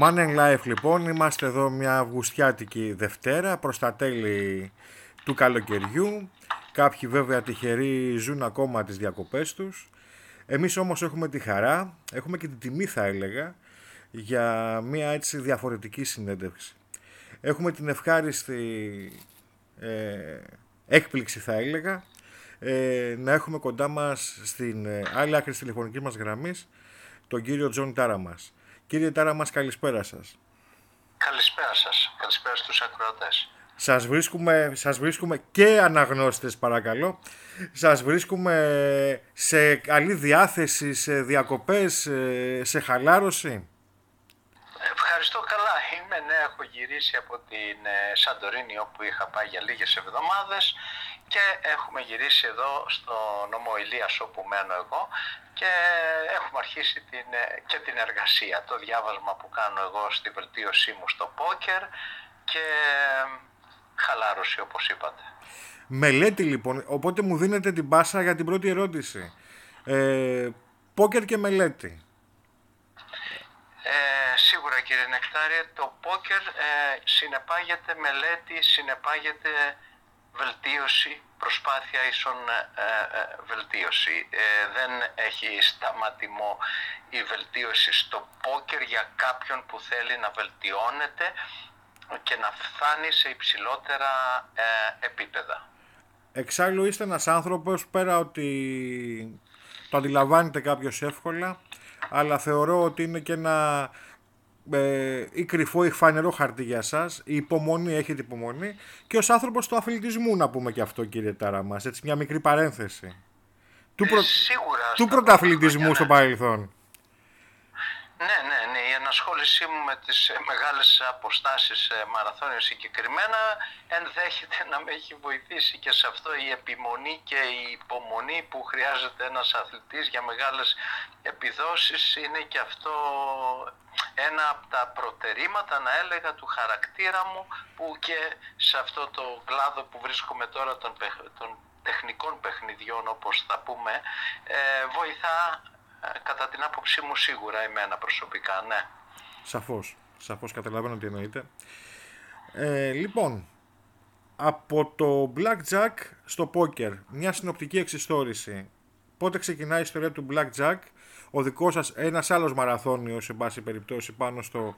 Man Life λοιπόν, είμαστε εδώ μια αυγουστιάτικη Δευτέρα προς τα τέλη του καλοκαιριού. Κάποιοι βέβαια τυχεροί ζουν ακόμα τις διακοπές τους. Εμείς όμως έχουμε τη χαρά, έχουμε και την τιμή θα έλεγα, για μια έτσι διαφορετική συνέντευξη. Έχουμε την ευχάριστη ε, έκπληξη θα έλεγα ε, να έχουμε κοντά μας στην ε, άλλη άκρη της τηλεφωνικής μας γραμμής τον κύριο Τζον Τάραμας. Κύριε Τάραμας, καλησπέρα σας. Καλησπέρα σας. Καλησπέρα στους ακροατές. Σας βρίσκουμε, σας βρίσκουμε και αναγνώστες παρακαλώ. Σας βρίσκουμε σε καλή διάθεση, σε διακοπές, σε χαλάρωση. Ευχαριστώ καλά. Είμαι, ναι, έχω γυρίσει από την ε, Σαντορίνη όπου είχα πάει για λίγες εβδομάδες και έχουμε γυρίσει εδώ στο νομό Ηλίας όπου μένω εγώ και έχουμε αρχίσει την, ε, και την εργασία, το διάβασμα που κάνω εγώ στη βελτίωσή μου στο πόκερ και χαλάρωση όπως είπατε. Μελέτη λοιπόν, οπότε μου δίνετε την πάσα για την πρώτη ερώτηση. Ε, πόκερ και μελέτη. Ε, σίγουρα κύριε Νεκτάρια, το πόκερ ε, συνεπάγεται μελέτη, συνεπάγεται βελτίωση, προσπάθεια ίσον ε, ε, βελτίωση. Ε, δεν έχει σταματημό η βελτίωση στο πόκερ για κάποιον που θέλει να βελτιώνεται και να φτάνει σε υψηλότερα επίπεδα. Εξάλλου είστε ένας άνθρωπος πέρα ότι το αντιλαμβάνεται κάποιος εύκολα αλλά θεωρώ ότι είναι και ένα ε, ή κρυφό ή φανερό χαρτί για εσά. Η υπομονή, έχετε υπομονή. Και ως άνθρωπος του αθλητισμού, να πούμε και αυτό, κύριε Τάρα μα. Έτσι, μια μικρή παρένθεση. Του, προ... Σίγουρα, του πρωταθλητισμού στο παρελθόν. Ναι, ναι, ναι. Η ενασχόλησή μου με τις ε, μεγάλες αποστάσεις ε, μαραθώνιος συγκεκριμένα ενδέχεται να με έχει βοηθήσει και σε αυτό η επιμονή και η υπομονή που χρειάζεται ένας αθλητής για μεγάλες επιδόσεις είναι και αυτό ένα από τα προτερήματα να έλεγα του χαρακτήρα μου που και σε αυτό το κλάδο που βρίσκομαι τώρα των, των τεχνικών παιχνιδιών όπως θα πούμε ε, βοηθά ε, κατά την άποψή μου σίγουρα εμένα προσωπικά, ναι. Σαφώς, σαφώς καταλαβαίνω τι εννοείται. Ε, λοιπόν, από το Blackjack στο Poker, μια συνοπτική εξιστόρηση. Πότε ξεκινάει η ιστορία του Blackjack, ο δικός σας ένας άλλος μαραθώνιος, σε πάση περιπτώσει, πάνω στο,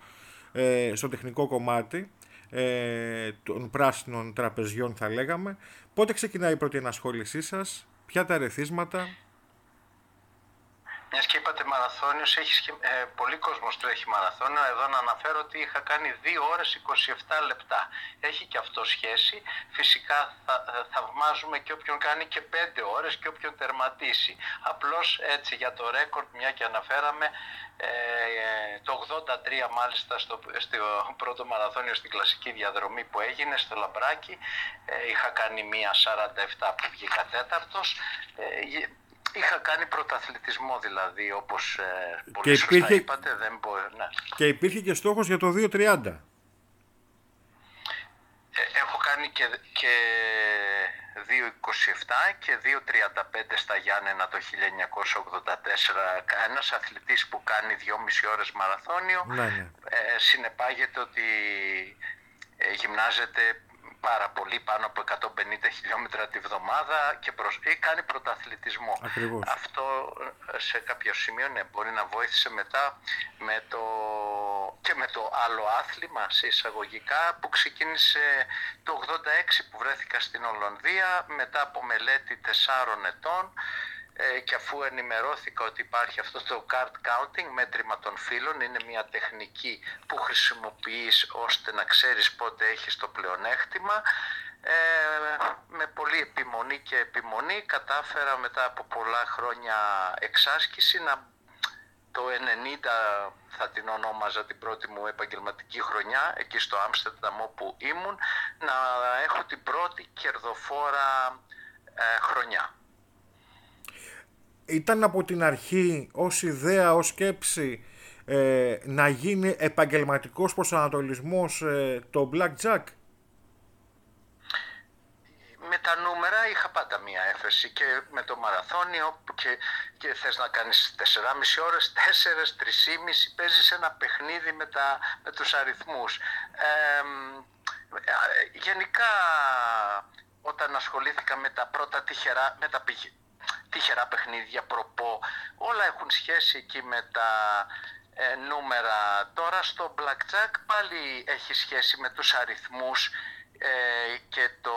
ε, στο τεχνικό κομμάτι ε, των πράσινων τραπεζιών θα λέγαμε. Πότε ξεκινάει η πρώτη ενασχόλησή σας, ποια τα ερεθίσματα, μιας και είπατε μαραθώνιος, έχεις ε, πολύ κόσμος τρέχει μαραθώνιο. Εδώ να αναφέρω ότι είχα κάνει 2 ώρες 27 λεπτά. Έχει και αυτό σχέση. Φυσικά θα, ε, θαυμάζουμε και όποιον κάνει και 5 ώρες και όποιον τερματίσει. Απλώς έτσι για το ρέκορντ, μια και αναφέραμε, ε, το 83 μάλιστα στο, στο πρώτο μαραθώνιο στην κλασική διαδρομή που έγινε στο Λαμπράκι. Ε, είχα κάνει μία 47 που βγήκα τέταρτος. Ε, Είχα κάνει πρωταθλητισμό δηλαδή, όπως ε, πολύ και σωστά υπήρχε... είπατε. Δεν ναι. Και υπήρχε και στόχος για το 2.30. Ε, έχω κάνει και, και 2.27 και 2.35 στα Γιάννενα το 1984. Ένας αθλητής που κάνει 2,5 ώρες μαραθώνιο ναι, ναι. Ε, συνεπάγεται ότι ε, γυμνάζεται πάρα πολύ, πάνω από 150 χιλιόμετρα τη βδομάδα και προς, ή κάνει πρωταθλητισμό. Αυτό ε, σε κάποιο σημείο ναι, μπορεί να βοήθησε μετά με το, και με το άλλο άθλημα σε εισαγωγικά που ξεκίνησε το 86 που βρέθηκα στην Ολλανδία μετά από μελέτη 4 ετών ε, και αφού ενημερώθηκα ότι υπάρχει αυτό το card counting, μέτρημα των φύλων, είναι μια τεχνική που χρησιμοποιείς ώστε να ξέρεις πότε έχεις το πλεονέκτημα, ε, με πολύ επιμονή και επιμονή κατάφερα μετά από πολλά χρόνια εξάσκηση να το 90 θα την ονόμαζα την πρώτη μου επαγγελματική χρονιά εκεί στο Άμστερνταμ όπου ήμουν να έχω την πρώτη κερδοφόρα ε, χρονιά ήταν από την αρχή ως ιδέα, ως σκέψη ε, να γίνει επαγγελματικός προσανατολισμός ε, το Blackjack; με τα νούμερα είχα πάντα μία έφεση και με το μαραθώνιο και, και θες να κάνεις 4,5 ώρες, 4, 3,5 παίζεις ένα παιχνίδι με, τα, με τους αριθμούς. γενικά όταν ασχολήθηκα με τα πρώτα τυχερά, με τα τυχερά παιχνίδια προπό, όλα έχουν σχέση εκεί με τα ε, νούμερα. Τώρα στο Blackjack πάλι έχει σχέση με τους αριθμούς ε, και το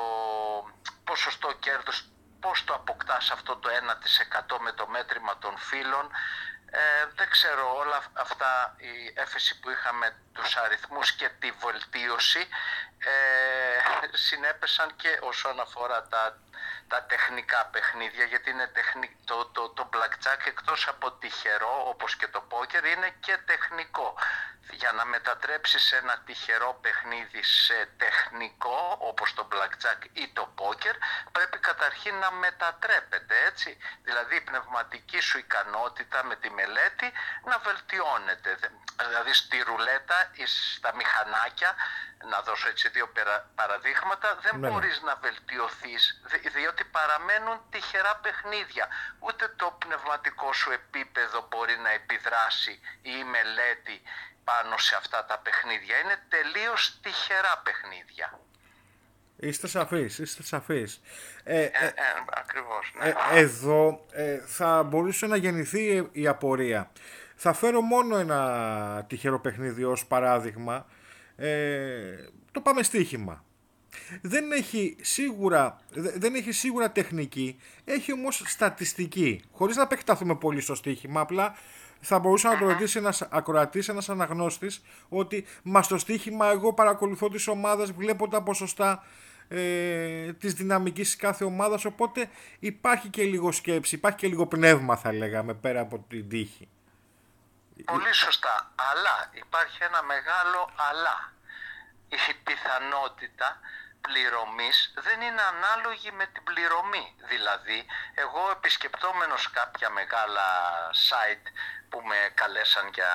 ποσοστό κέρδους, πώς το αποκτάς αυτό το 1% με το μέτρημα των φύλων. Ε, δεν ξέρω όλα αυτά η έφεση που είχαμε τους αριθμούς και τη βελτίωση ε, συνέπεσαν και όσον αφορά τα, τα τεχνικά παιχνίδια γιατί είναι τεχνι, το, το, το blackjack εκτός από τυχερό όπως και το poker είναι και τεχνικό για να μετατρέψεις ένα τυχερό παιχνίδι σε τεχνικό όπως το blackjack ή το poker πρέπει καταρχήν να μετατρέπεται έτσι. Δηλαδή η πνευματική σου ικανότητα με τη μελέτη να βελτιώνεται. Δηλαδή στη ρουλέτα ή στα μηχανάκια να δώσω έτσι δύο παραδείγματα δεν ναι, ναι. μπορείς να βελτιωθείς διότι παραμένουν τυχερά παιχνίδια. Ούτε το πνευματικό σου επίπεδο μπορεί να επιδράσει ή η μελέτη πάνω σε αυτά τα παιχνίδια. Είναι τελείως τυχερά παιχνίδια. Είστε σαφείς, είστε σαφείς. Ε, ε, ε, ε ακριβώς, ναι. ε, εδώ θα μπορούσε να γεννηθεί η απορία. Θα φέρω μόνο ένα τυχερό παιχνίδι ως παράδειγμα. το πάμε στοίχημα. Δεν έχει, σίγουρα, δεν έχει σίγουρα τεχνική, έχει όμως στατιστική. Χωρίς να επεκταθούμε πολύ στο στοίχημα, απλά θα μπορούσε να το ρωτήσει ένας ακροατής, ένας αναγνώστης, ότι μα στο στοίχημα εγώ παρακολουθώ τις ομάδες, βλέπω τα ποσοστά ε, της δυναμικής κάθε ομάδας οπότε υπάρχει και λίγο σκέψη, υπάρχει και λίγο πνεύμα θα λέγαμε πέρα από την τύχη. Πολύ σωστά, αλλά υπάρχει ένα μεγάλο αλλά. Η πιθανότητα πληρωμής δεν είναι ανάλογη με την πληρωμή. Δηλαδή, εγώ επισκεπτόμενος κάποια μεγάλα site που με καλέσαν για,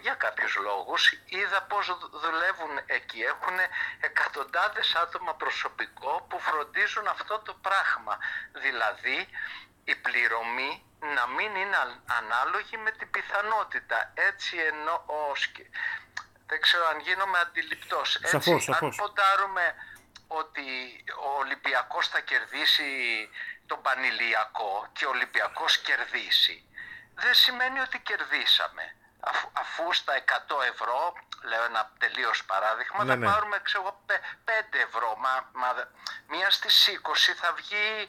για κάποιους λόγους, είδα πώς δουλεύουν εκεί. Έχουν εκατοντάδες άτομα προσωπικό που φροντίζουν αυτό το πράγμα. Δηλαδή, η πληρωμή να μην είναι ανάλογη με την πιθανότητα. Έτσι ενώ... Δεν ξέρω αν γίνομαι αντιληπτός. Έτσι, σαφώς, σαφώς. αν ποντάρουμε ότι ο Ολυμπιακός θα κερδίσει τον Πανηλιακό και ο Ολυμπιακός κερδίσει, δεν σημαίνει ότι κερδίσαμε. Αφού, αφού στα 100 ευρώ, λέω ένα τελείως παράδειγμα, ναι, θα ναι. πάρουμε ξέρω, 5 ευρώ. Μα, μα, μία στις 20 θα βγει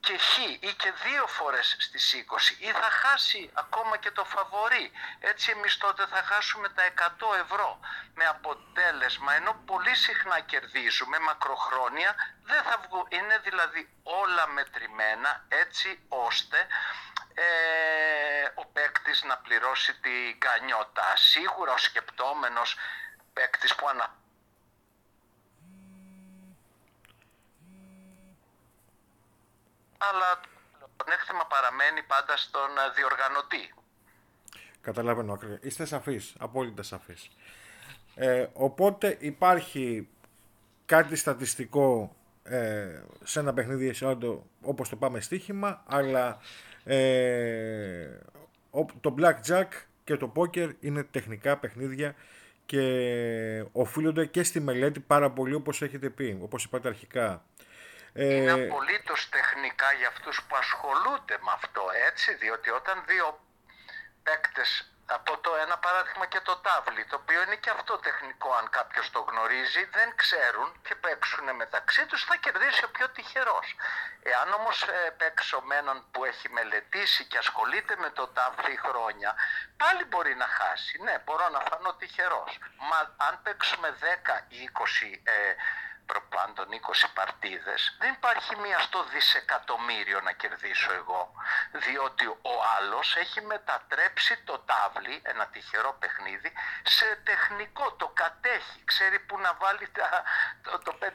και χ ή και δύο φορές στις 20 ή θα χάσει ακόμα και το φαβορή. Έτσι εμείς τότε θα χάσουμε τα 100 ευρώ με αποτέλεσμα ενώ πολύ συχνά κερδίζουμε μακροχρόνια δεν θα βγουν. Είναι δηλαδή όλα μετρημένα έτσι ώστε ε, ο παίκτης να πληρώσει την κανιώτα. Σίγουρα ο σκεπτόμενος παίκτης που ανα αλλά το νέκτημα παραμένει πάντα στον ε, διοργανωτή. Καταλαβαίνω ακριβώς. Είστε σαφείς, απόλυτα σαφείς. Ε, οπότε υπάρχει κάτι στατιστικό ε, σε ένα παιχνίδι εσάντο όπως το πάμε στοίχημα, αλλά ε, το blackjack και το poker είναι τεχνικά παιχνίδια και οφείλονται και στη μελέτη πάρα πολύ όπως έχετε πει, όπως είπατε αρχικά. Είναι ε, απολύτως τεχνικά για αυτούς που ασχολούνται με αυτό, έτσι, διότι όταν δύο παίκτες από το ένα παράδειγμα και το τάβλι, το οποίο είναι και αυτό τεχνικό αν κάποιος το γνωρίζει, δεν ξέρουν και παίξουν μεταξύ τους, θα κερδίσει ο πιο τυχερός. Εάν όμως ε, παίξω με έναν που έχει μελετήσει και ασχολείται με το τάβλι χρόνια, πάλι μπορεί να χάσει. Ναι, μπορώ να φανώ τυχερός. Μα αν παίξουμε 10 ή 20 ε, προπάντων 20 παρτίδες. Δεν υπάρχει μία στο δισεκατομμύριο να κερδίσω εγώ διότι ο άλλος έχει μετατρέψει το τάβλι, ένα τυχερό παιχνίδι σε τεχνικό, το κατέχει. Ξέρει που να βάλει τα, το, το 5-3,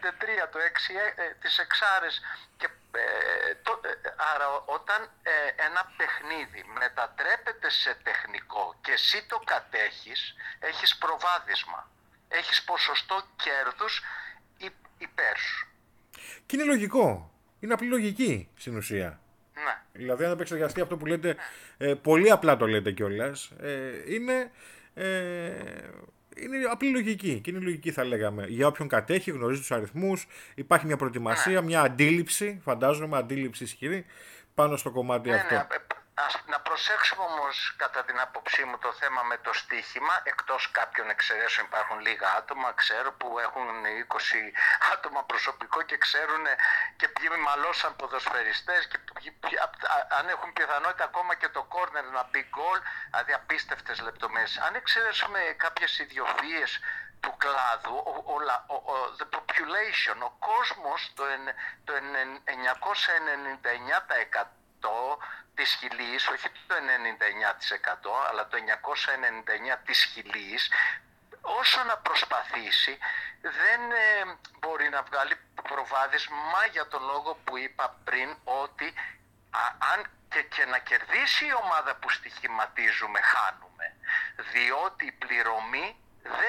το 6, ε, τις εξάρες και, ε, το, ε, άρα όταν ε, ένα παιχνίδι μετατρέπεται σε τεχνικό και εσύ το κατέχεις έχεις προβάδισμα. Έχεις ποσοστό κέρδους υπέρ σου. Και είναι λογικό. Είναι απλή λογική στην ουσία. Ναι. Δηλαδή, αν επεξεργαστεί αυτό που λέτε, ε, πολύ απλά το λέτε κιόλας, ε, είναι, ε, είναι απλή λογική. Και είναι λογική, θα λέγαμε. Για όποιον κατέχει, γνωρίζει τους αριθμούς, υπάρχει μια προετοιμασία, ναι. μια αντίληψη, φαντάζομαι, αντίληψη ισχυρή πάνω στο κομμάτι ναι, αυτό. Ναι, να προσέξουμε όμως κατά την άποψή μου το θέμα με το στοίχημα, εκτός κάποιων εξαιρέσεων υπάρχουν λίγα άτομα, ξέρω που έχουν 20 άτομα προσωπικό και ξέρουν και ποιοι μαλώσαν ποδοσφαιριστές και αν έχουν πιθανότητα ακόμα και το κόρνερ να μπει γκολ, δηλαδή απίστευτες λεπτομέρειες. Αν εξαιρέσουμε κάποιες ιδιοφύες του κλάδου, ο, ο, ο, the population, ο κόσμος το, το 999% της χιλής, όχι το 99% αλλά το 999% της χιλής, όσο να προσπαθήσει δεν ε, μπορεί να βγάλει προβάδισμα για τον λόγο που είπα πριν ότι αν και, και να κερδίσει η ομάδα που στοιχηματίζουμε χάνουμε. Διότι η πληρωμή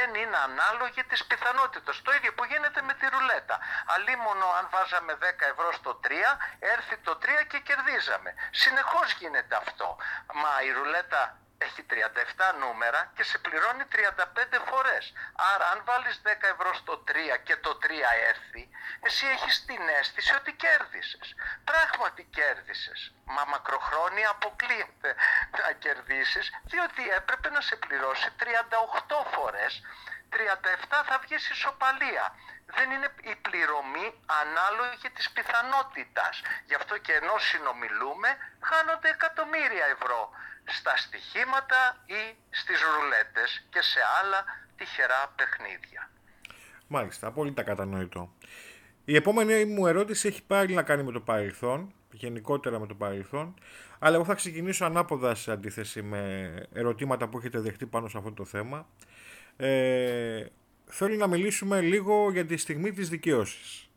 δεν είναι ανάλογη της πιθανότητας. Το ίδιο που γίνεται με τη ρουλέτα. Αλίμονο αν βάζαμε 10 ευρώ στο 3, έρθει το 3 και κερδίζαμε. Συνεχώς γίνεται αυτό. Μα η ρουλέτα έχει 37 νούμερα και σε πληρώνει 35 φορές. Άρα αν βάλεις 10 ευρώ στο 3 και το 3 έρθει, εσύ έχεις την αίσθηση ότι κέρδισες. Πράγματι κέρδισες. Μα μακροχρόνια αποκλείεται να κερδίσεις, διότι έπρεπε να σε πληρώσει 38 φορές 37 θα βγεις ισοπαλία. Δεν είναι η πληρωμή ανάλογη της πιθανότητας. Γι' αυτό και ενώ συνομιλούμε χάνονται εκατομμύρια ευρώ στα στοιχήματα ή στις ρουλέτες και σε άλλα τυχερά παιχνίδια. Μάλιστα, απόλυτα κατανοητό. Η επόμενη μου ερώτηση έχει πάλι να κάνει με το παρελθόν, γενικότερα με το παρελθόν, αλλά εγώ θα ξεκινήσω ανάποδα σε αντίθεση με ερωτήματα που έχετε δεχτεί πάνω σε αυτό το θέμα. Ε, θέλω να μιλήσουμε λίγο για τη στιγμή της δικαίωσης.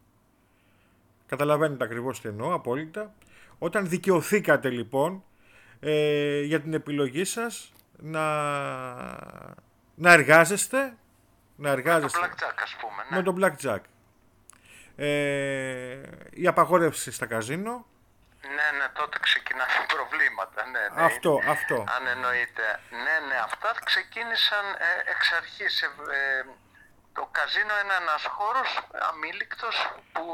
Καταλαβαίνετε ακριβώς τι εννοώ, απόλυτα. Όταν δικαιωθήκατε λοιπόν ε, για την επιλογή σας να, να εργάζεστε να εργάζεστε με το blackjack ας πούμε ναι. με το blackjack ε, η απαγόρευση στα καζίνο ναι, ναι, τότε ξεκινάνε προβλήματα. Ναι, ναι. Αυτό, αυτό. Αν εννοείται. Ναι, ναι, αυτά ξεκίνησαν ε, εξ αρχής. Ε, το καζίνο είναι ένας χώρος αμήλικτος που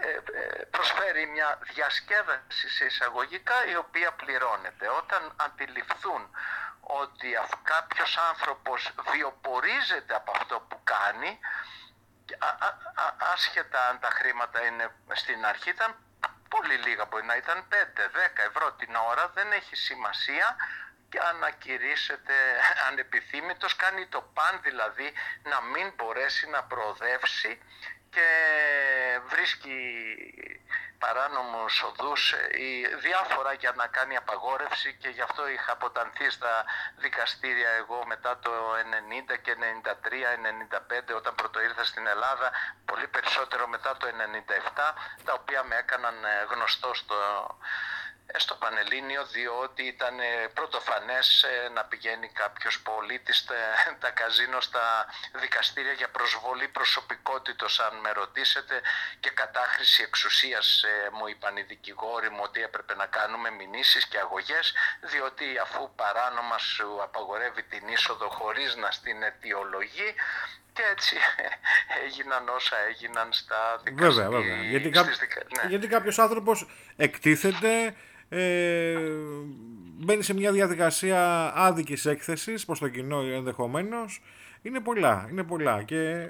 ε, ε, προσφέρει μια διασκέδαση σε εισαγωγικά η οποία πληρώνεται. Όταν αντιληφθούν ότι κάποιος άνθρωπος βιοπορίζεται από αυτό που κάνει, άσχετα αν τα χρήματα είναι στην αρχή, ήταν πολύ λίγα μπορεί να ήταν 5-10 ευρώ την ώρα, δεν έχει σημασία και ανακηρύσσεται ανεπιθύμητος, κάνει το παν δηλαδή να μην μπορέσει να προοδεύσει και βρίσκει παράνομους οδούς ή διάφορα για να κάνει απαγόρευση και γι' αυτό είχα αποτανθεί στα δικαστήρια εγώ μετά το 90 και 93, 95 όταν πρώτο ήρθα στην Ελλάδα, πολύ περισσότερο μετά το 97, τα οποία με έκαναν γνωστό στο ε, στο Πανελλήνιο διότι ήταν ε, πρωτοφανές ε, να πηγαίνει κάποιος πολίτης τα καζίνο στα δικαστήρια για προσβολή προσωπικότητος αν με ρωτήσετε και κατάχρηση εξουσίας μου είπαν οι δικηγόροι μου ότι έπρεπε να κάνουμε μηνύσεις και αγωγές διότι αφού παράνομα σου απαγορεύει την είσοδο χωρίς να στην αιτιολογεί και έτσι έγιναν όσα έγιναν στα δικαστήρια. Βέβαια, βέβαια. Γιατί, κά... ναι. γιατί κάποιος άνθρωπος εκτίθεται ε, μπαίνει σε μια διαδικασία άδικης έκθεσης προς το κοινό ενδεχομένως. Είναι πολλά, είναι πολλά και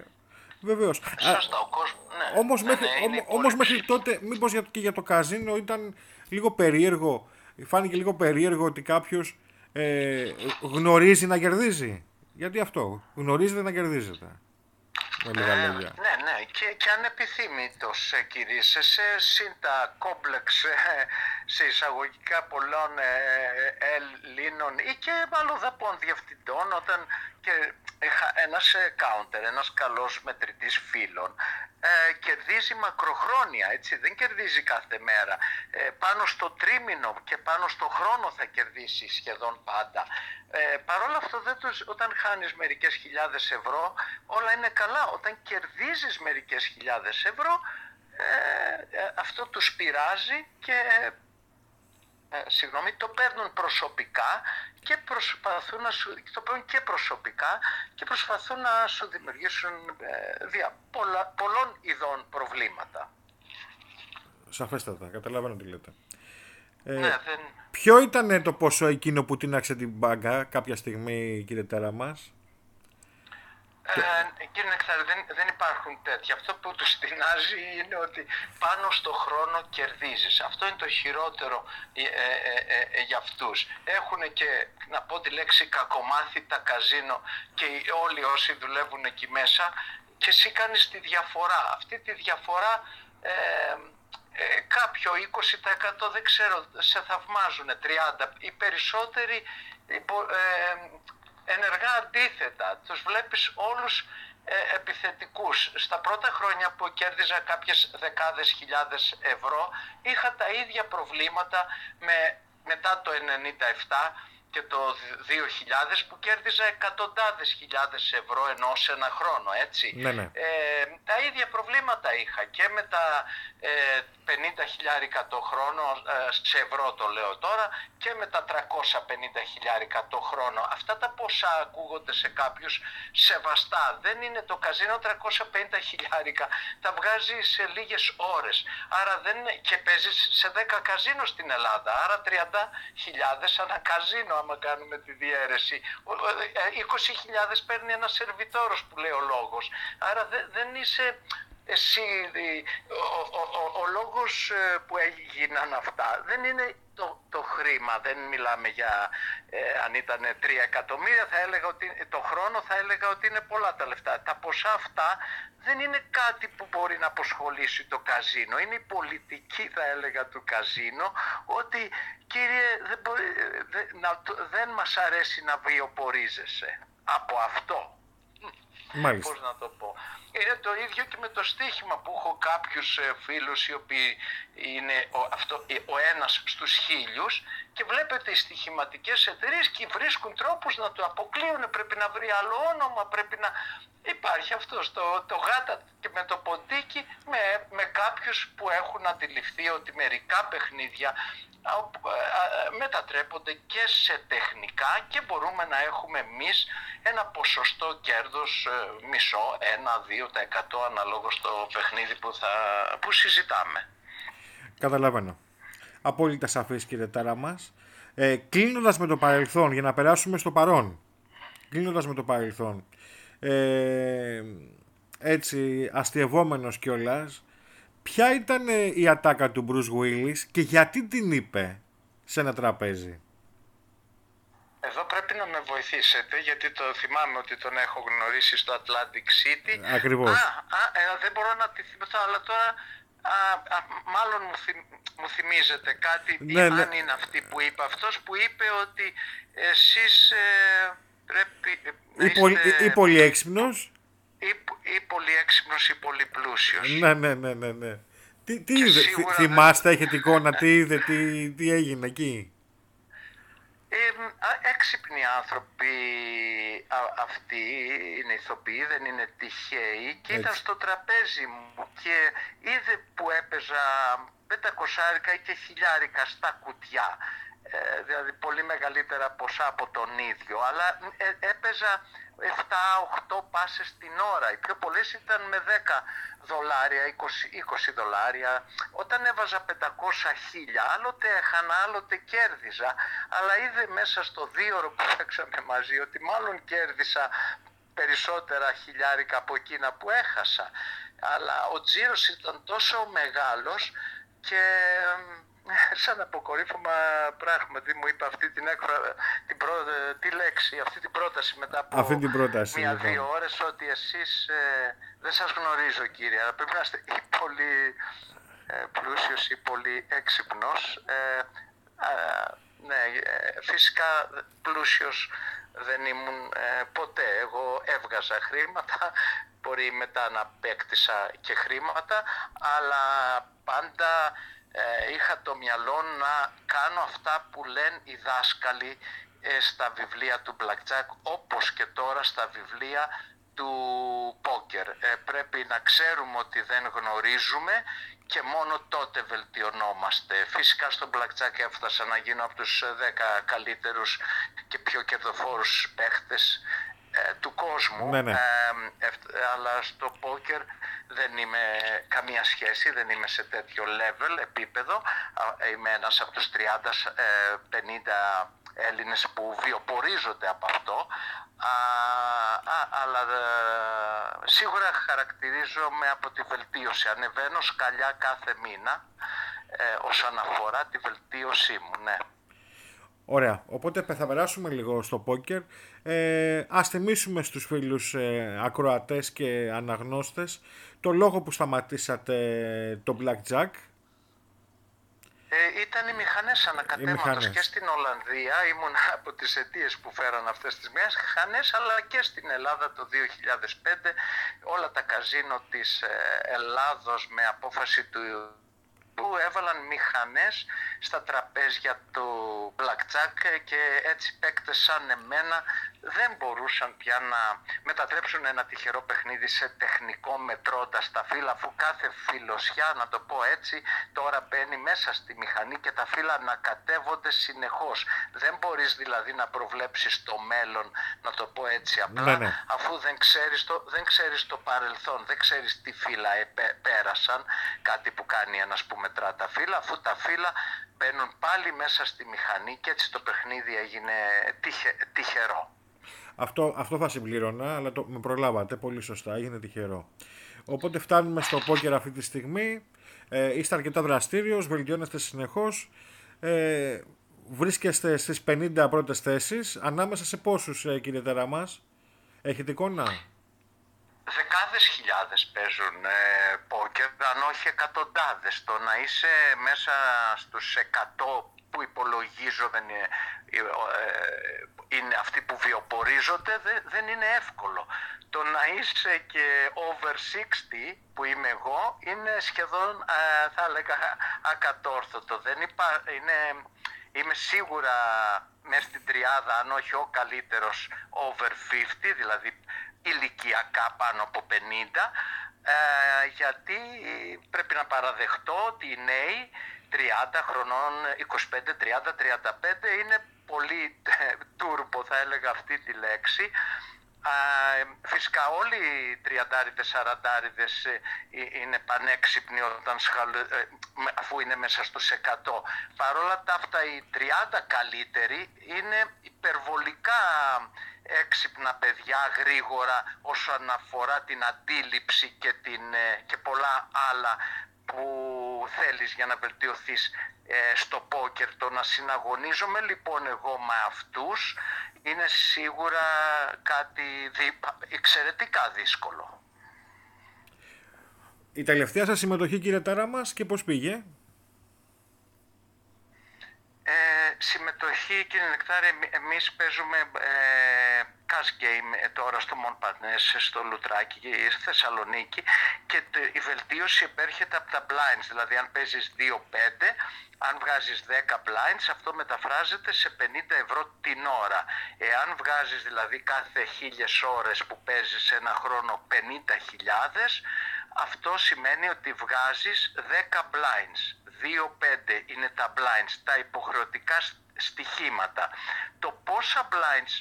βεβαίως. Σωστά, ο κόσμος, ναι. Όμως, ναι, μέχρι, ναι, όμως μέχρι τότε, μήπως και για το καζίνο ήταν λίγο περίεργο, φάνηκε λίγο περίεργο ότι κάποιος ε, γνωρίζει να κερδίζει. Γιατί αυτό, γνωρίζετε να κερδίζετε. Με λίγα ε, Ναι, ναι, και, και ανεπιθύμητος ε, σε συν τα κόμπλεξ ε, σε εισαγωγικά πολλών ε, Ελλήνων ή και αλλοδαπών διευθυντών όταν και ένας counter, ένας καλός μετρητής φίλων ε, κερδίζει μακροχρόνια, έτσι, δεν κερδίζει κάθε μέρα. Ε, πάνω στο τρίμηνο και πάνω στο χρόνο θα κερδίσει σχεδόν πάντα. Ε, Παρ' όλα αυτό, δεν όταν χάνεις μερικές χιλιάδες ευρώ, όλα είναι καλά. Όταν κερδίζεις μερικές χιλιάδες ευρώ, αυτό τους πειράζει και ε, συγγνώμη, το παίρνουν προσωπικά και προσπαθούν να σου, το παίρνουν και προσωπικά και προσπαθούν να σου δημιουργήσουν ε, δια, πολλά, πολλών ειδών προβλήματα. Σαφέστατα, καταλαβαίνω τι λέτε. Ε, ναι, δεν... Ποιο ήταν το ποσό εκείνο που τίναξε την μπάγκα κάποια στιγμή, κύριε Τέρα μας; Ε, κύριε Νεκτάρη, δεν, δεν υπάρχουν τέτοια. Αυτό που τους τεινάζει είναι ότι πάνω στο χρόνο κερδίζεις. Αυτό είναι το χειρότερο ε, ε, ε, ε για αυτούς. Έχουν και, να πω τη λέξη, κακομάθητα καζίνο και όλοι όσοι δουλεύουν εκεί μέσα και εσύ κάνεις τη διαφορά. Αυτή τη διαφορά ε, ε, κάποιο 20% δεν ξέρω, σε θαυμάζουν 30%. Οι περισσότεροι ενεργά αντίθετα. Τους βλέπεις όλους ε, επιθετικούς. Στα πρώτα χρόνια που κέρδιζα κάποιες δεκάδες χιλιάδες ευρώ είχα τα ίδια προβλήματα με, μετά το 97 και το 2000 που κέρδιζα εκατοντάδες χιλιάδες ευρώ ενώ σε ένα χρόνο, έτσι. Ναι, ναι. Ε, τα ίδια προβλήματα είχα και με τα ε, 50 χιλιάρικα το χρόνο, ε, σε ευρώ το λέω τώρα, και με τα 350 χιλιάρικα το χρόνο. Αυτά τα ποσά ακούγονται σε κάποιους σεβαστά. Δεν είναι το καζίνο 350 χιλιάρικα. Τα βγάζει σε λίγες ώρες. Άρα δεν είναι... και παίζεις σε 10 καζίνο στην Ελλάδα. Άρα 30 χιλιάδες ανά καζίνο άμα κάνουμε τη διαίρεση. 20.000 ε, παίρνει ένας σερβιτόρος που λέει ο λόγος. Άρα δεν είσαι εσύ, ο, ο, ο, λόγος ε, που έγιναν αυτά δεν είναι το, το χρήμα, δεν μιλάμε για ε, αν ήταν 3 εκατομμύρια, θα έλεγα ότι το χρόνο θα έλεγα ότι είναι πολλά τα λεφτά. Τα ποσά αυτά δεν είναι κάτι που μπορεί να αποσχολήσει το καζίνο. Είναι η πολιτική θα έλεγα του καζίνο ότι κύριε δεν, μπορεί, δεν, να, δεν μας αρέσει να βιοπορίζεσαι από αυτό. Μάλιστα. Πώς να το πω. Είναι το ίδιο και με το στοίχημα που έχω κάποιους ε, φίλους οι οποίοι είναι ο, αυτό, ε, ο ένας στους χίλιους και βλέπετε οι στοιχηματικές εταιρείες και βρίσκουν τρόπους να το αποκλείουν. Πρέπει να βρει άλλο όνομα, πρέπει να... Υπάρχει αυτό το, το γάτα και με το ποντίκι με, με κάποιους που έχουν αντιληφθεί ότι μερικά παιχνίδια μετατρέπονται και σε τεχνικά και μπορούμε να έχουμε εμείς ένα ποσοστό κέρδος ε, μισό, 1-2% αναλόγως στο παιχνίδι που, θα, που συζητάμε. Καταλαβαίνω. Απόλυτα σαφής κύριε Τάρα μας. Ε, κλείνοντας με το παρελθόν για να περάσουμε στο παρόν. Κλείνοντας με το παρελθόν. Ε, έτσι αστειευόμενος κιόλας Ποια ήταν ε, η ατάκα του Bruce Willis και γιατί την είπε σε ένα τραπέζι; Εδώ πρέπει να με βοηθήσετε γιατί το θυμάμαι ότι τον έχω γνωρίσει στο Atlantic City. Ακριβώς. Α, α ε, δεν μπορώ να τη θυμηθώ, αλλά τώρα α, α, μάλλον μου, θυμ, μου θυμίζετε κάτι ναι, ή ναι. αν είναι αυτή που είπε. Αυτός που είπε ότι εσείς ε, πρέπει να είστε... Ή πολύ έξυπνος ή, ή πολύ έξυπνος ή πολύ πλούσιος. Ναι, ναι, ναι, ναι. ναι. Τι, τι είδε, θυμάστε, έχετε εικόνα, τι είδε, τι, τι έγινε εκεί; Ε, έξυπνοι άνθρωποι αυτοί είναι ηθοποιοί, δεν είναι τυχαίοι και ήταν στο τραπέζι μου και είδε που έπαιζα πεντακοσάρικα και χιλιάρικα στα κουτιά. Ε, δηλαδή πολύ μεγαλύτερα ποσά από τον ίδιο, αλλά ε, έπαιζα 7-8 πάσες την ώρα. Οι πιο πολλές ήταν με 10 δολάρια, 20, 20 δολάρια. Όταν έβαζα 500 χίλια, άλλοτε έχανα, άλλοτε κέρδιζα. Αλλά είδε μέσα στο δύο ώρο που παίξαμε μαζί ότι μάλλον κέρδισα περισσότερα χιλιάρικα από εκείνα που έχασα. Αλλά ο τζίρος ήταν τόσο μεγάλος και σαν αποκορύφωμα πράγματι μου είπε αυτή την, έκφρα, την τη λέξη, αυτή την πρόταση μετά από αυτή την πρόταση, μία-δύο λοιπόν. ώρες ότι εσείς ε, δεν σας γνωρίζω κύριε, αλλά πρέπει να είστε ή πολύ ε, πλούσιος ή πολύ έξυπνος. Ε, ναι, ε, φυσικά πλούσιος δεν ήμουν ποτέ. Εγώ έβγαζα χρήματα, μπορεί μετά να απέκτησα και χρήματα, αλλά πάντα ε, είχα το μυαλό να κάνω αυτά που λένε οι δάσκαλοι ε, στα βιβλία του Blackjack όπως και τώρα στα βιβλία του πόκερ. Ε, πρέπει να ξέρουμε ότι δεν γνωρίζουμε και μόνο τότε βελτιωνόμαστε. Φυσικά στο blackjack έφτασα να γίνω από τους 10 καλύτερους και πιο κερδοφόρους παίχτες ε, του κόσμου. Ναι, ναι. Ε, αλλά στο πόκερ δεν είμαι καμία σχέση, δεν είμαι σε τέτοιο level, επίπεδο. Είμαι ένας από τους 30-50 Έλληνες που βιοπορίζονται από αυτό, α, αλλά ε, σίγουρα χαρακτηρίζομαι από τη βελτίωση. Ανεβαίνω σκαλιά κάθε μήνα ε, όσον αφορά τη βελτίωσή μου, ναι. Ωραία, οπότε θα περάσουμε λίγο στο πόκερ. Ε, ας θυμίσουμε στους φίλους ε, ακροατές και αναγνώστες το λόγο που σταματήσατε το Blackjack ε, ήταν οι μηχανές ανακατέματος και στην Ολλανδία. Ήμουν από τις αιτίες που φέραν αυτές τις μηχανές, αλλά και στην Ελλάδα το 2005. Όλα τα καζίνο της ε, Ελλάδος με απόφαση του που έβαλαν μηχανές στα τραπέζια του blackjack και έτσι παίκτες σαν εμένα δεν μπορούσαν πια να μετατρέψουν ένα τυχερό παιχνίδι σε τεχνικό μετρώντας τα φύλλα αφού κάθε φιλοσιά, να το πω έτσι, τώρα μπαίνει μέσα στη μηχανή και τα φύλλα ανακατεύονται συνεχώς. Δεν μπορείς δηλαδή να προβλέψεις το μέλλον, να το πω έτσι απλά, ναι, ναι. αφού δεν ξέρεις, το, δεν ξέρεις το παρελθόν, δεν ξέρεις τι φύλλα πέρασαν, κάτι που κάνει ένας που μετρά τα φύλλα, αφού τα φύλλα μπαίνουν πάλι μέσα στη μηχανή και έτσι το παιχνίδι έγινε τυχερό. Αυτό, αυτό θα συμπλήρωνα, αλλά το, με προλάβατε πολύ σωστά, έγινε τυχερό. Οπότε φτάνουμε στο πόκερ αυτή τη στιγμή. Ε, είστε αρκετά δραστήριος, βελτιώνεστε συνεχώς. Ε, βρίσκεστε στις 50 πρώτες θέσεις. Ανάμεσα σε πόσους, ε, κύριε Τεραμάς, έχετε εικόνα; Δεκάδες χιλιάδες παίζουν ε, πόκερ, αν όχι εκατοντάδες. Το να είσαι μέσα στους 100 που υπολογίζω δεν είναι, ε, είναι αυτοί που βιοπορίζονται δεν είναι εύκολο. Το να είσαι και over 60 που είμαι εγώ είναι σχεδόν ε, θα έλεγα ακατόρθωτο. Δεν υπά, είναι, είμαι σίγουρα μέσα στην τριάδα αν όχι ο καλύτερος over 50 δηλαδή ηλικιακά πάνω από 50 ε, γιατί πρέπει να παραδεχτώ ότι οι νέοι 30 χρονών, 25, 30, 35 είναι πολύ τούρπο θα έλεγα αυτή τη λέξη. Φυσικά όλοι οι τριαντάριδες, σαραντάριδες ε, ε, είναι πανέξυπνοι όταν ε, αφού είναι μέσα στους 100. Παρόλα τα αυτά οι 30 καλύτεροι είναι υπερβολικά έξυπνα παιδιά γρήγορα όσον αφορά την αντίληψη και, την, και πολλά άλλα που θέλεις για να βελτιωθείς ε, στο πόκερ. Το να συναγωνίζομαι λοιπόν εγώ με αυτούς είναι σίγουρα κάτι δι... εξαιρετικά δύσκολο. Η τελευταία σας συμμετοχή κύριε Τάραμας και πώς πήγε; Ε, συμμετοχή κύριε Νεκτάρη, εμείς παίζουμε ε, cash game ε, τώρα στο Montparnasse, στο Λουτράκι και στη Θεσσαλονίκη και η βελτίωση επέρχεται από τα blinds, δηλαδή αν παίζεις 2-5, αν βγάζεις 10 blinds αυτό μεταφράζεται σε 50 ευρώ την ώρα. Εάν βγάζεις δηλαδή κάθε χίλιες ώρες που παίζεις ένα χρόνο 50.000, αυτό σημαίνει ότι βγάζεις 10 blinds. 2-5 είναι τα blinds, τα υποχρεωτικά στοιχήματα. Το πόσα blinds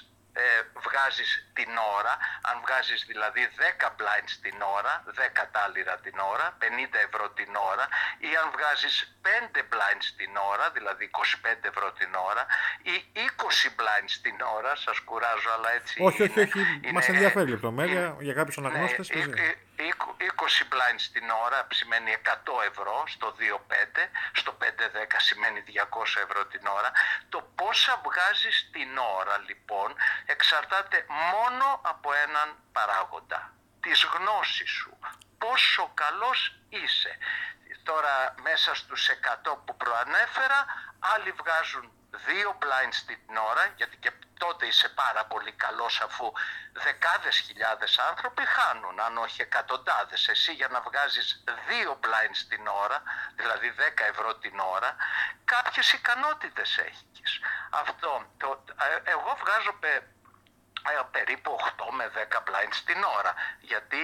ε, βγάζεις την ώρα, αν βγάζεις δηλαδή 10 blinds την ώρα, 10 τάλιρα την ώρα, 50 ευρώ την ώρα ή αν βγάζεις 5 blinds την ώρα, δηλαδή 25 ευρώ την ώρα ή 20 blinds την ώρα, σας κουράζω αλλά έτσι Όχι, είναι, όχι, όχι, είναι, μας ενδιαφέρει λεπτομέρεια για κάποιους ναι, αναγνώστες. Ναι, 20 blinds την ώρα σημαίνει 100 ευρώ στο 2-5, στο 5-10 σημαίνει 200 ευρώ την ώρα. Το πόσα βγάζεις την ώρα λοιπόν εξαρτάται μόνο από έναν παράγοντα, τις γνώσεις σου. Πόσο καλός είσαι. Τώρα μέσα στους 100 που προανέφερα, άλλοι βγάζουν δύο blinds την ώρα, γιατί και τότε είσαι πάρα πολύ καλός αφού δεκάδες χιλιάδες άνθρωποι χάνουν, αν όχι εκατοντάδες. Εσύ για να βγάζεις δύο blinds την ώρα, δηλαδή 10 ευρώ την ώρα, κάποιες ικανότητες έχεις. Αυτό, το, ε, εγώ βγάζω ε, περίπου 8 με 10 blinds την ώρα γιατί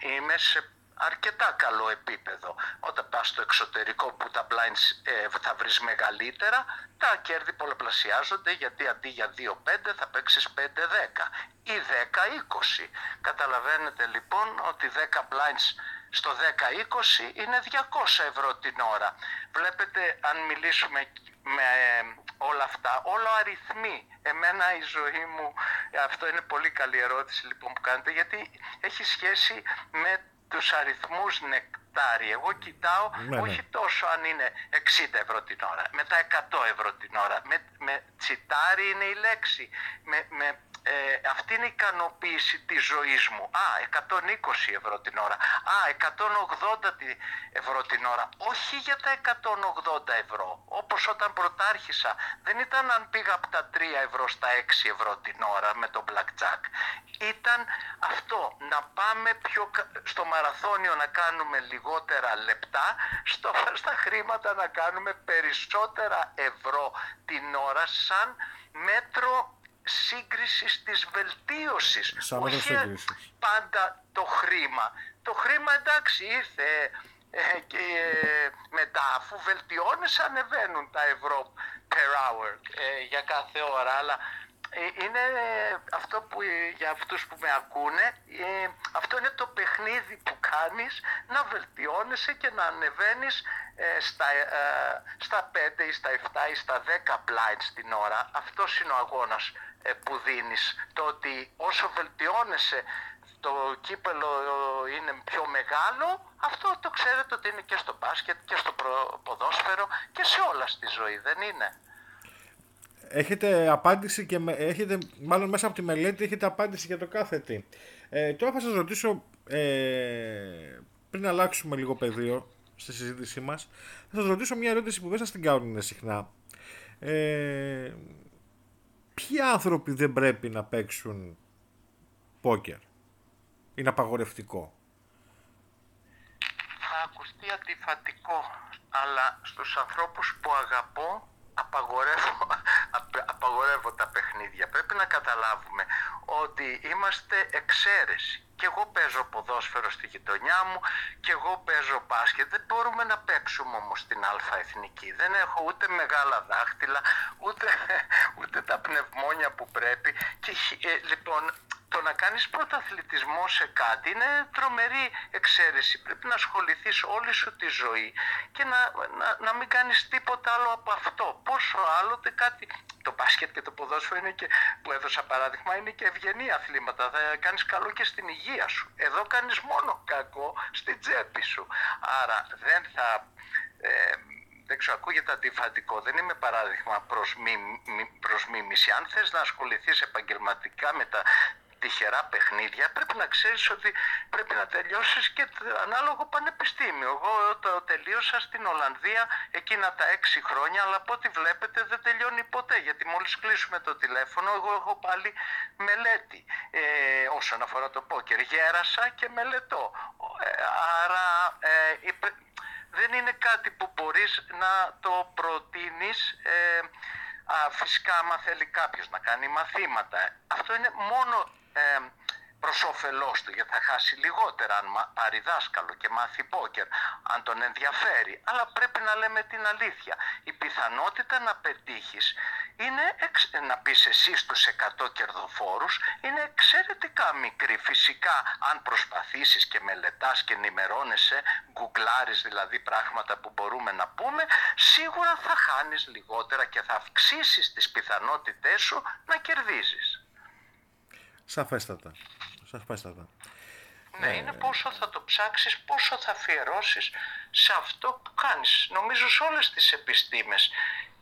είμαι σε αρκετά καλό επίπεδο. Όταν πας στο εξωτερικό που τα blinds ε, θα βρεις μεγαλύτερα, τα κέρδη πολλαπλασιάζονται γιατί αντί για 2-5 θα παίξεις 5-10 ή 10-20. Καταλαβαίνετε λοιπόν ότι 10 blinds στο 10-20 είναι 200 ευρώ την ώρα. Βλέπετε αν μιλήσουμε με ε, όλα αυτά, όλο αριθμοί. Εμένα η ζωή μου, αυτό είναι πολύ καλή ερώτηση λοιπόν που κάνετε, γιατί έχει σχέση με τους αριθμούς νεκτάρι. Εγώ κοιτάω ναι, ναι. όχι τόσο αν είναι 60 ευρώ την ώρα, με τα 100 ευρώ την ώρα. Με, με τσιτάρι είναι η λέξη. Με, με ε, αυτή είναι η ικανοποίηση της ζωής μου. Α, 120 ευρώ την ώρα. Α, 180 ευρώ την ώρα. Όχι για τα 180 ευρώ. Όπως όταν πρωτάρχισα. Δεν ήταν αν πήγα από τα 3 ευρώ στα 6 ευρώ την ώρα με το blackjack. Ήταν αυτό, να πάμε πιο στο μαραθώνιο να κάνουμε λιγότερα λεπτά, στο, στα χρήματα να κάνουμε περισσότερα ευρώ την ώρα σαν μέτρο σύγκρισης της βελτίωσης. Σαν Όχι πάντα το χρήμα. Το χρήμα εντάξει ήρθε ε, και ε, μετά αφού βελτιώνεις ανεβαίνουν τα ευρώ per hour ε, για κάθε ώρα αλλά είναι αυτό που για αυτούς που με ακούνε αυτό είναι το παιχνίδι που κάνεις να βελτιώνεσαι και να ανεβαίνεις στα, στα 5 ή στα 7 ή στα 10 blinds την ώρα αυτός είναι ο αγώνας ε, που δίνεις. Το ότι όσο βελτιώνεσαι το κύπελο είναι πιο μεγάλο, αυτό το ξέρετε ότι είναι και στο μπάσκετ και στο ποδόσφαιρο και σε όλα στη ζωή, δεν είναι; Έχετε απάντηση και με, έχετε, μάλλον μέσα από τη μελέτη έχετε απάντηση για το κάθε τι. Ε, τώρα θα σας ρωτήσω, ε, πριν αλλάξουμε λίγο πεδίο στη συζήτησή μας, θα σας ρωτήσω μια ερώτηση που δεν σας την κάνουν συχνά. Ε, ποιοι άνθρωποι δεν πρέπει να παίξουν πόκερ. Είναι απαγορευτικό; Θα ακουστεί αντιφατικό, αλλά στους ανθρώπους που αγαπώ απαγορεύω, απαγορεύω τα παιχνίδια. Πρέπει να καταλάβουμε ότι είμαστε εξαίρεση. Και εγώ παίζω ποδόσφαιρο στη γειτονιά μου και εγώ παίζω μπάσκετ. Δεν μπορούμε να παίξουμε όμως στην αλφα εθνική. Δεν έχω ούτε μεγάλα δάχτυλα, ούτε, ούτε τα πνευμόνια που πρέπει. Και ε, λοιπόν το να κάνεις πρωταθλητισμό σε κάτι είναι τρομερή εξαίρεση. Πρέπει να ασχοληθείς όλη σου τη ζωή και να, να, να μην κάνεις τίποτα άλλο από αυτό. Πόσο άλλοτε κάτι... Το μπάσκετ και το ποδόσφαιρο είναι και, που έδωσα παράδειγμα είναι και ευγενή αθλήματα. Θα κάνεις καλό και στην υγεία σου. Εδώ κάνεις μόνο κακό στην τσέπη σου. Άρα δεν θα... Ε, δεν ξέρω, ακούγεται αντιφατικό. Δεν είμαι παράδειγμα προς, μη, προς μίμηση. Αν θες να ασχοληθείς επαγγελματικά με τα τυχερά παιχνίδια, πρέπει να ξέρεις ότι πρέπει να τελειώσεις και ανάλογο πανεπιστήμιο. Εγώ το τελείωσα στην Ολλανδία εκείνα τα έξι χρόνια, αλλά από ό,τι βλέπετε δεν τελειώνει ποτέ, γιατί μόλις κλείσουμε το τηλέφωνο, εγώ έχω πάλι μελέτη ε, όσον αφορά το πόκερ. Γέρασα και μελετώ. Ε, άρα ε, δεν είναι κάτι που μπορείς να το προτείνεις ε, Α, φυσικά, άμα θέλει κάποιος να κάνει μαθήματα, αυτό είναι μόνο ε, προς όφελός του γιατί θα χάσει λιγότερα αν πάρει δάσκαλο και μάθει πόκερ αν τον ενδιαφέρει. Αλλά πρέπει να λέμε την αλήθεια. Η πιθανότητα να πετύχεις είναι να πεις εσύ στους 100 κερδοφόρους είναι εξαιρετικά μικρή. Φυσικά αν προσπαθήσεις και μελετάς και ενημερώνεσαι γκουγκλάρεις δηλαδή πράγματα που μπορούμε να πούμε σίγουρα θα χάνεις λιγότερα και θα αυξήσεις τις πιθανότητές σου να κερδίζεις Σαφέστατα. Σαφέστατα. Ναι, είναι πόσο θα το ψάξεις, πόσο θα αφιερώσεις σε αυτό που κάνεις. Νομίζω σε όλες τις επιστήμες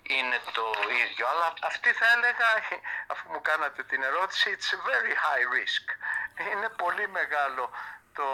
είναι το ίδιο, αλλά αυτή θα έλεγα, αφού μου κάνατε την ερώτηση, it's very high risk. Είναι πολύ μεγάλο το,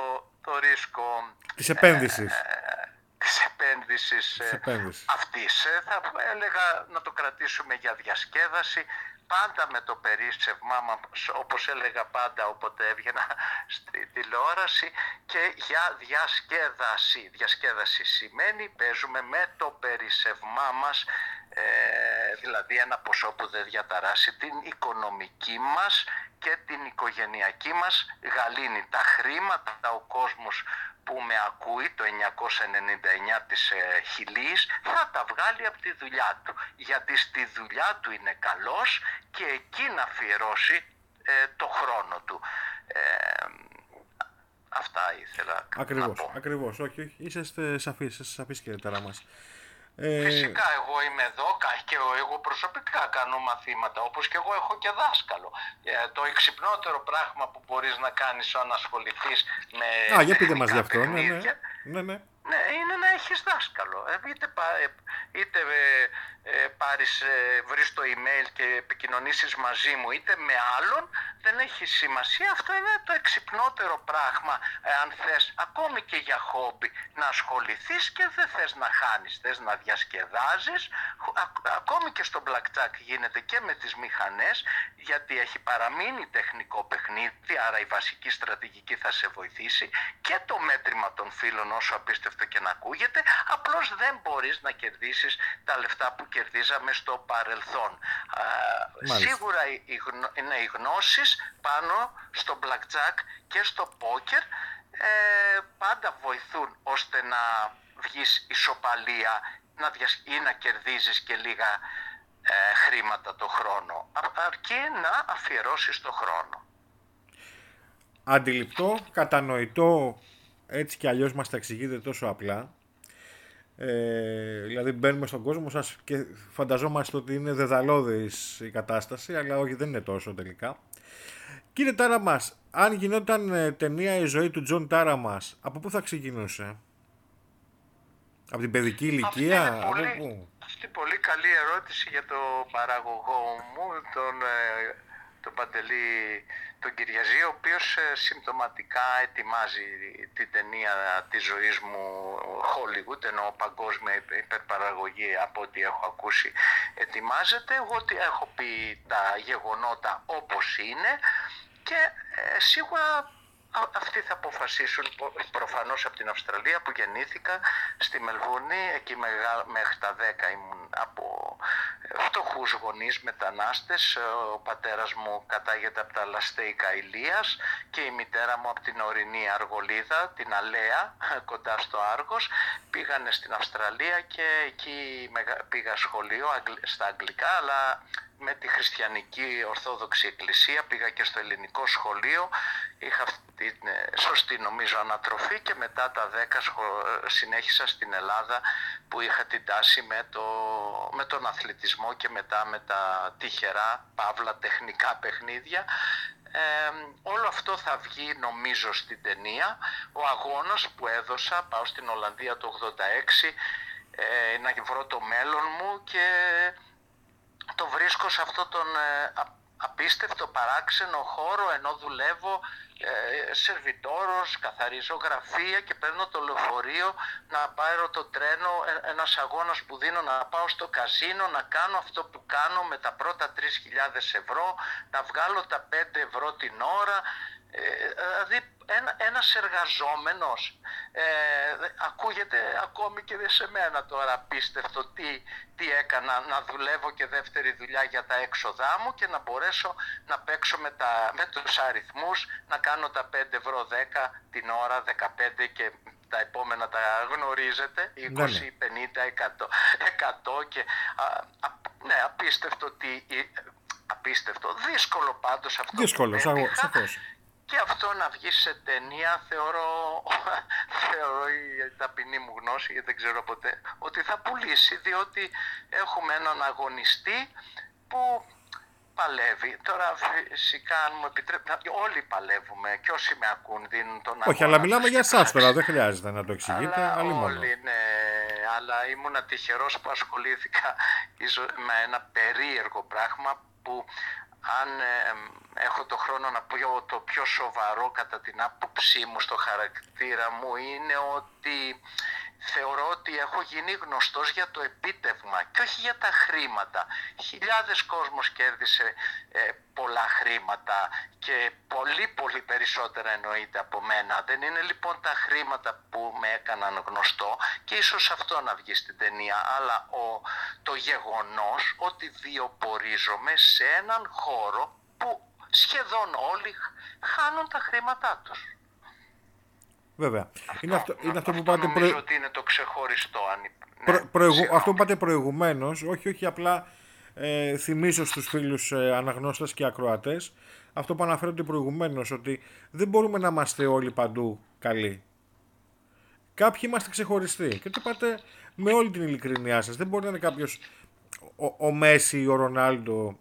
το ρίσκο της επένδυσης. Ε, της επένδυσης, ε, αυτής. Ε, θα έλεγα να το κρατήσουμε για διασκέδαση, πάντα με το περίσσευμά μας, όπως έλεγα πάντα όποτε έβγαινα στη τηλεόραση και για διασκέδαση. Διασκέδαση σημαίνει παίζουμε με το περίσσευμά μας, ε, δηλαδή ένα ποσό που δεν διαταράσει την οικονομική μας και την οικογενειακή μας γαλήνη. Τα χρήματα ο κόσμος που με ακούει το 999 της ε, Χιλής θα τα βγάλει από τη δουλειά του γιατί στη δουλειά του είναι καλός και εκεί να αφιερώσει ε, το χρόνο του. Ε, αυτά ήθελα ακριβώς, να πω. Ακριβώς, όχι, όχι. Είσαστε σαφείς, είσαστε σαφείς κύριε Ταραμάς. Ε... Φυσικά εγώ είμαι εδώ και εγώ προσωπικά κάνω μαθήματα όπως και εγώ έχω και δάσκαλο. Ε, το εξυπνότερο πράγμα που μπορείς να κάνεις όταν ασχοληθείς με Α, για πείτε μας γι' αυτό, ναι, ναι. ναι, ναι. Ναι, είναι να έχεις δάσκαλο. Ε, είτε, είτε ε, πάρεις, βρεις το email και επικοινωνήσεις μαζί μου είτε με άλλον, δεν έχει σημασία. Αυτό είναι το εξυπνότερο πράγμα, αν θες, ακόμη και για χόμπι, να ασχοληθείς και δεν θες να χάνεις, θες να διασκεδάζεις. ακόμη και στο blackjack γίνεται και με τις μηχανές, γιατί έχει παραμείνει τεχνικό παιχνίδι, άρα η βασική στρατηγική θα σε βοηθήσει και το μέτρημα των φίλων όσο απίστευτο και να ακούγεται, απλώς δεν μπορείς να κερδίσεις τα λεφτά που κερδίζαμε στο παρελθόν. σίγουρα είναι οι γνώσεις πάνω στο blackjack και στο poker ε, πάντα βοηθούν ώστε να βγεις ισοπαλία να διασ... ή να κερδίζεις και λίγα ε, χρήματα το χρόνο αρκεί να αφιερώσεις το χρόνο. Αντιληπτό, κατανοητό, έτσι κι αλλιώς μας τα εξηγείτε τόσο απλά. Ε, δηλαδή μπαίνουμε στον κόσμο σας και φανταζόμαστε ότι είναι δαιδαλώδης η κατάσταση, αλλά όχι δεν είναι τόσο τελικά. Κύριε Τάραμας, αν γινόταν ε, ταινία η ζωή του Τζον Τάραμας, από πού θα ξεκινούσε; Από την παιδική ηλικία, αυτή από πολύ, πού; Αυτή πολύ καλή ερώτηση για τον παραγωγό μου, τον, ε, τον Παντελή τον Κυριαζή, ο οποίος ε, συμπτωματικά ετοιμάζει την ταινία της ζωής μου Hollywood, ενώ παγκόσμια υπερπαραγωγή από ό,τι έχω ακούσει ετοιμάζεται. Εγώ έχω πει τα γεγονότα όπως είναι και ε, σίγουρα αυτοί θα αποφασίσουν προφανώς από την Αυστραλία που γεννήθηκα στη Μελβούνη εκεί μέχρι τα 10 ήμουν από ε, φτωχού γονείς μετανάστες ο πατέρας μου κατάγεται από τα Λαστέικα Ηλίας και η μητέρα μου από την ορεινή Αργολίδα την Αλέα κοντά στο Άργος. Πήγανε στην Αυστραλία και εκεί πήγα σχολείο στα αγγλικά αλλά με τη χριστιανική ορθόδοξη εκκλησία πήγα και στο ελληνικό σχολείο είχα αυτή την ε, σωστή νομίζω ανατροφή και μετά τα 10 συνέχισα στην Ελλάδα που είχα την τάση με, το, με τον αθλητισμό και μετά με τα τυχερά παύλα τεχνικά παιχνίδια. Ε, όλο αυτό θα βγει νομίζω στην ταινία. Ο αγώνας που έδωσα πάω στην Ολλανδία το 86 ε, να βρω το μέλλον μου και το βρίσκω σε αυτό τον ε, απίστευτο παράξενο χώρο ενώ δουλεύω ε, σερβιτόρος, καθαρίζω γραφεία και παίρνω το λεωφορείο να πάρω το τρένο, ε, ένας αγώνας που δίνω να πάω στο καζίνο, να κάνω αυτό που κάνω με τα πρώτα 3.000 ευρώ, να βγάλω τα 5 ευρώ την ώρα, ε, δηλαδή ένα, ένας εργαζόμενος ε, ακούγεται ακόμη και σε μένα τώρα απίστευτο τι, τι έκανα να δουλεύω και δεύτερη δουλειά για τα έξοδά μου και να μπορέσω να παίξω με, τα, με τους αριθμούς να κάνω τα 5 ευρώ 10 την ώρα 15 και τα επόμενα τα γνωρίζετε 20, 50, 100, 100 και ναι απίστευτο τι απίστευτο δύσκολο πάντως αυτό δύσκολο, που σαφώς και αυτό να βγεις σε ταινία θεωρώ, θεωρώ η ταπεινή μου γνώση, γιατί δεν ξέρω ποτέ, ότι θα πουλήσει, διότι έχουμε έναν αγωνιστή που παλεύει. Τώρα φυσικά αν μου επιτρέπετε, όλοι παλεύουμε και όσοι με ακούν δίνουν τον αγώνα. Όχι, αλλά μιλάμε για εσάς τώρα, δεν χρειάζεται να το εξηγείτε. Αλλά όλοι, ναι, αλλά ήμουν τυχερός που ασχολήθηκα με ένα περίεργο πράγμα που αν ε, έχω το χρόνο να πω το πιο σοβαρό κατά την άποψή μου στο χαρακτήρα μου είναι ότι θεωρώ ότι έχω γίνει γνωστός για το επίτευγμα και όχι για τα χρήματα. Χιλιάδες κόσμος κέρδισε ε, πολλά χρήματα και πολύ πολύ περισσότερα εννοείται από μένα. Δεν είναι λοιπόν τα χρήματα που με έκαναν γνωστό και ίσως αυτό να βγει στην ταινία, αλλά ο, το γεγονός ότι βιοπορίζομαι σε έναν χώρο που σχεδόν όλοι χάνουν τα χρήματά τους. Βέβαια. Αυτό, είναι αυτό, είναι αυτό, που πάτε νομίζω ότι είναι το ξεχωριστό. Ναι, αυτό που είπατε προηγουμένως, όχι, όχι απλά ε, θυμίζω στους φίλους ε, αναγνώστες και ακροατές, αυτό που αναφέρονται προηγουμένως, ότι δεν μπορούμε να είμαστε όλοι παντού καλοί. Κάποιοι είμαστε ξεχωριστοί. Και το είπατε με όλη την ειλικρινιά σας. Δεν μπορεί να είναι κάποιος ο, ο Μέση, ο Ρονάλντο,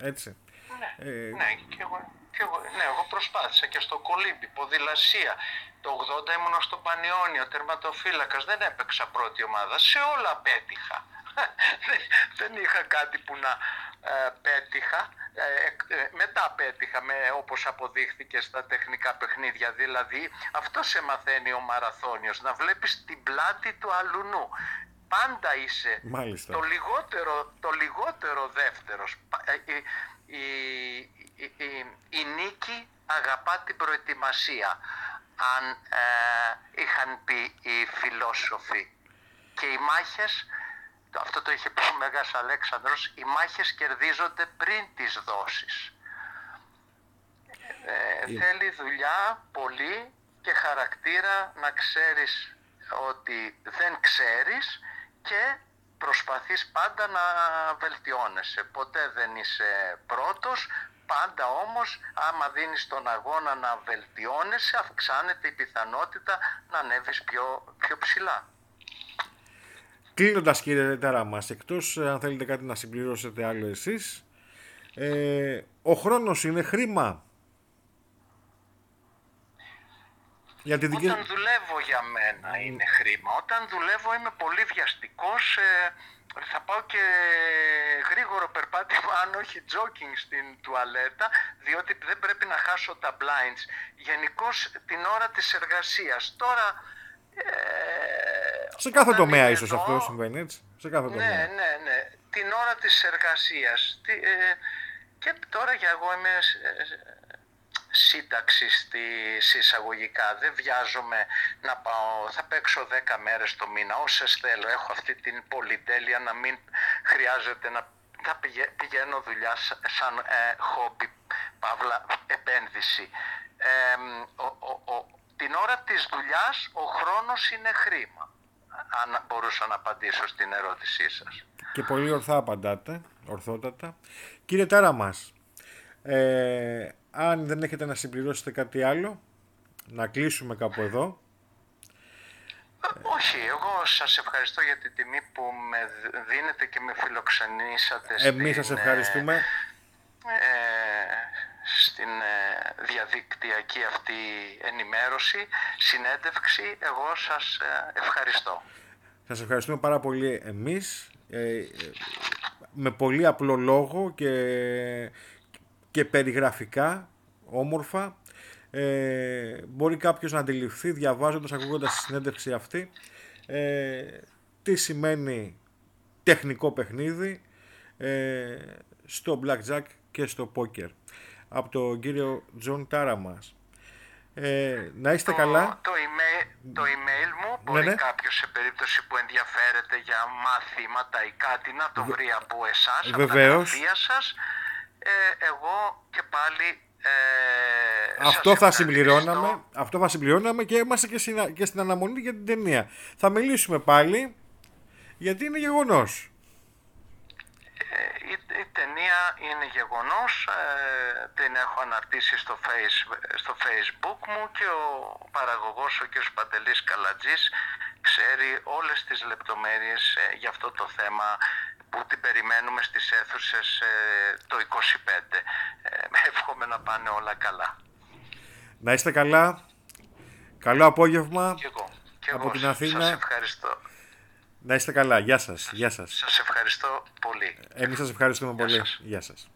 έτσι. Ναι, ε, ναι, και εγώ, και εγώ, ναι, εγώ προσπάθησα και στο κολύμπι, ποδηλασία. Το 80 ήμουν στο Πανιόνιο, τερματοφύλακας, δεν έπαιξα πρώτη ομάδα. Σε όλα πέτυχα. Δεν είχα κάτι που να ε, πέτυχα. Ε, ε, μετά πέτυχα με, όπως αποδείχθηκε στα τεχνικά παιχνίδια. Δηλαδή αυτό σε μαθαίνει ο μαραθώνιος, να βλέπεις την πλάτη του αλουνού. Πάντα είσαι το λιγότερο, το λιγότερο δεύτερος. Η, η, νίκη αγαπά την προετοιμασία, αν είχαν πει οι φιλόσοφοι. Και οι μάχες αυτό το είχε πει ο Μέγας Αλέξανδρος, οι μάχες κερδίζονται πριν τις δόσεις. Ε, θέλει δουλειά πολύ και χαρακτήρα να ξέρεις ότι δεν ξέρεις και προσπαθείς πάντα να βελτιώνεσαι. Ποτέ δεν είσαι πρώτος, πάντα όμως άμα δίνεις τον αγώνα να βελτιώνεσαι αυξάνεται η πιθανότητα να ανέβεις πιο, πιο ψηλά. Κλείνοντας, κύριε Τέρα μας, εκτός ε, αν θέλετε κάτι να συμπληρώσετε άλλο εσείς, ε, ο χρόνος είναι χρήμα. Γιατί Όταν δουλεύω για μένα είναι χρήμα. Όταν δουλεύω είμαι πολύ βιαστικός. Ε, θα πάω και γρήγορο περπάτημα, αν όχι jogging στην τουαλέτα, διότι δεν πρέπει να χάσω τα blinds. Γενικώς την ώρα της εργασίας. Τώρα ε, σε κάθε τομέα ίσως αυτό συμβαίνει έτσι. Σε κάθε ναι, τομέα. Ναι, ναι, ναι. Την ώρα της εργασίας. Ε, και τώρα για εγώ είμαι σύνταξη στη εισαγωγικά. Δεν βιάζομαι να πάω, θα παίξω 10 μέρες το μήνα, όσες θέλω. Έχω αυτή την πολυτέλεια να μην χρειάζεται να, πηγαίνω δουλειά σαν ε, χόμπι, παύλα επένδυση. Ε, ο, την ώρα της δουλειάς ο χρόνος είναι χρήμα. Αν μπορούσα να απαντήσω στην ερώτησή σας. Και πολύ ορθά απαντάτε, ορθότατα. Κύριε Τάρα μας, ε, αν δεν έχετε να συμπληρώσετε κάτι άλλο, να κλείσουμε κάπου εδώ. Ε, όχι, εγώ σας ευχαριστώ για την τιμή που με δίνετε και με φιλοξενήσατε. Εμείς σας ευχαριστούμε. Ε, στην ε, διαδικτυακή αυτή ενημέρωση, συνέντευξη. Εγώ σας ε, ευχαριστώ. Σας ευχαριστούμε πάρα πολύ εμείς. Ε, με πολύ απλό λόγο και, και περιγραφικά, όμορφα. Ε, μπορεί κάποιος να αντιληφθεί διαβάζοντας, ακούγοντας τη συνέντευξη αυτή ε, τι σημαίνει τεχνικό παιχνίδι ε, στο blackjack και στο poker από τον κύριο Τζον Τάραμας. Ε, να είστε καλά. Το email, το email μου ναι, μπορεί ναι, κάποιος σε περίπτωση που ενδιαφέρεται για μαθήματα ή κάτι να το βρει από εσάς, Βεβαίως. από τα σας. Ε, εγώ και πάλι ε, αυτό θα συμπληρώναμε, αυτό θα συμπληρώναμε και είμαστε και στην, και στην αναμονή για την ταινία. Θα μιλήσουμε πάλι γιατί είναι γεγονός η, ταινία είναι γεγονός, ε, την έχω αναρτήσει στο, face, στο facebook μου και ο παραγωγός ο κ. Παντελής Καλατζής ξέρει όλες τις λεπτομέρειες ε, για αυτό το θέμα που την περιμένουμε στις αίθουσες ε, το 25. Ε, εύχομαι να πάνε όλα καλά. Να είστε καλά. Καλό απόγευμα και εγώ. Και από την Αθήνα. Σας ευχαριστώ. Να είστε καλά. Γεια σας. Γεια σας. Σας ευχαριστώ πολύ. Εμείς σας ευχαριστούμε πολύ. Γεια σας.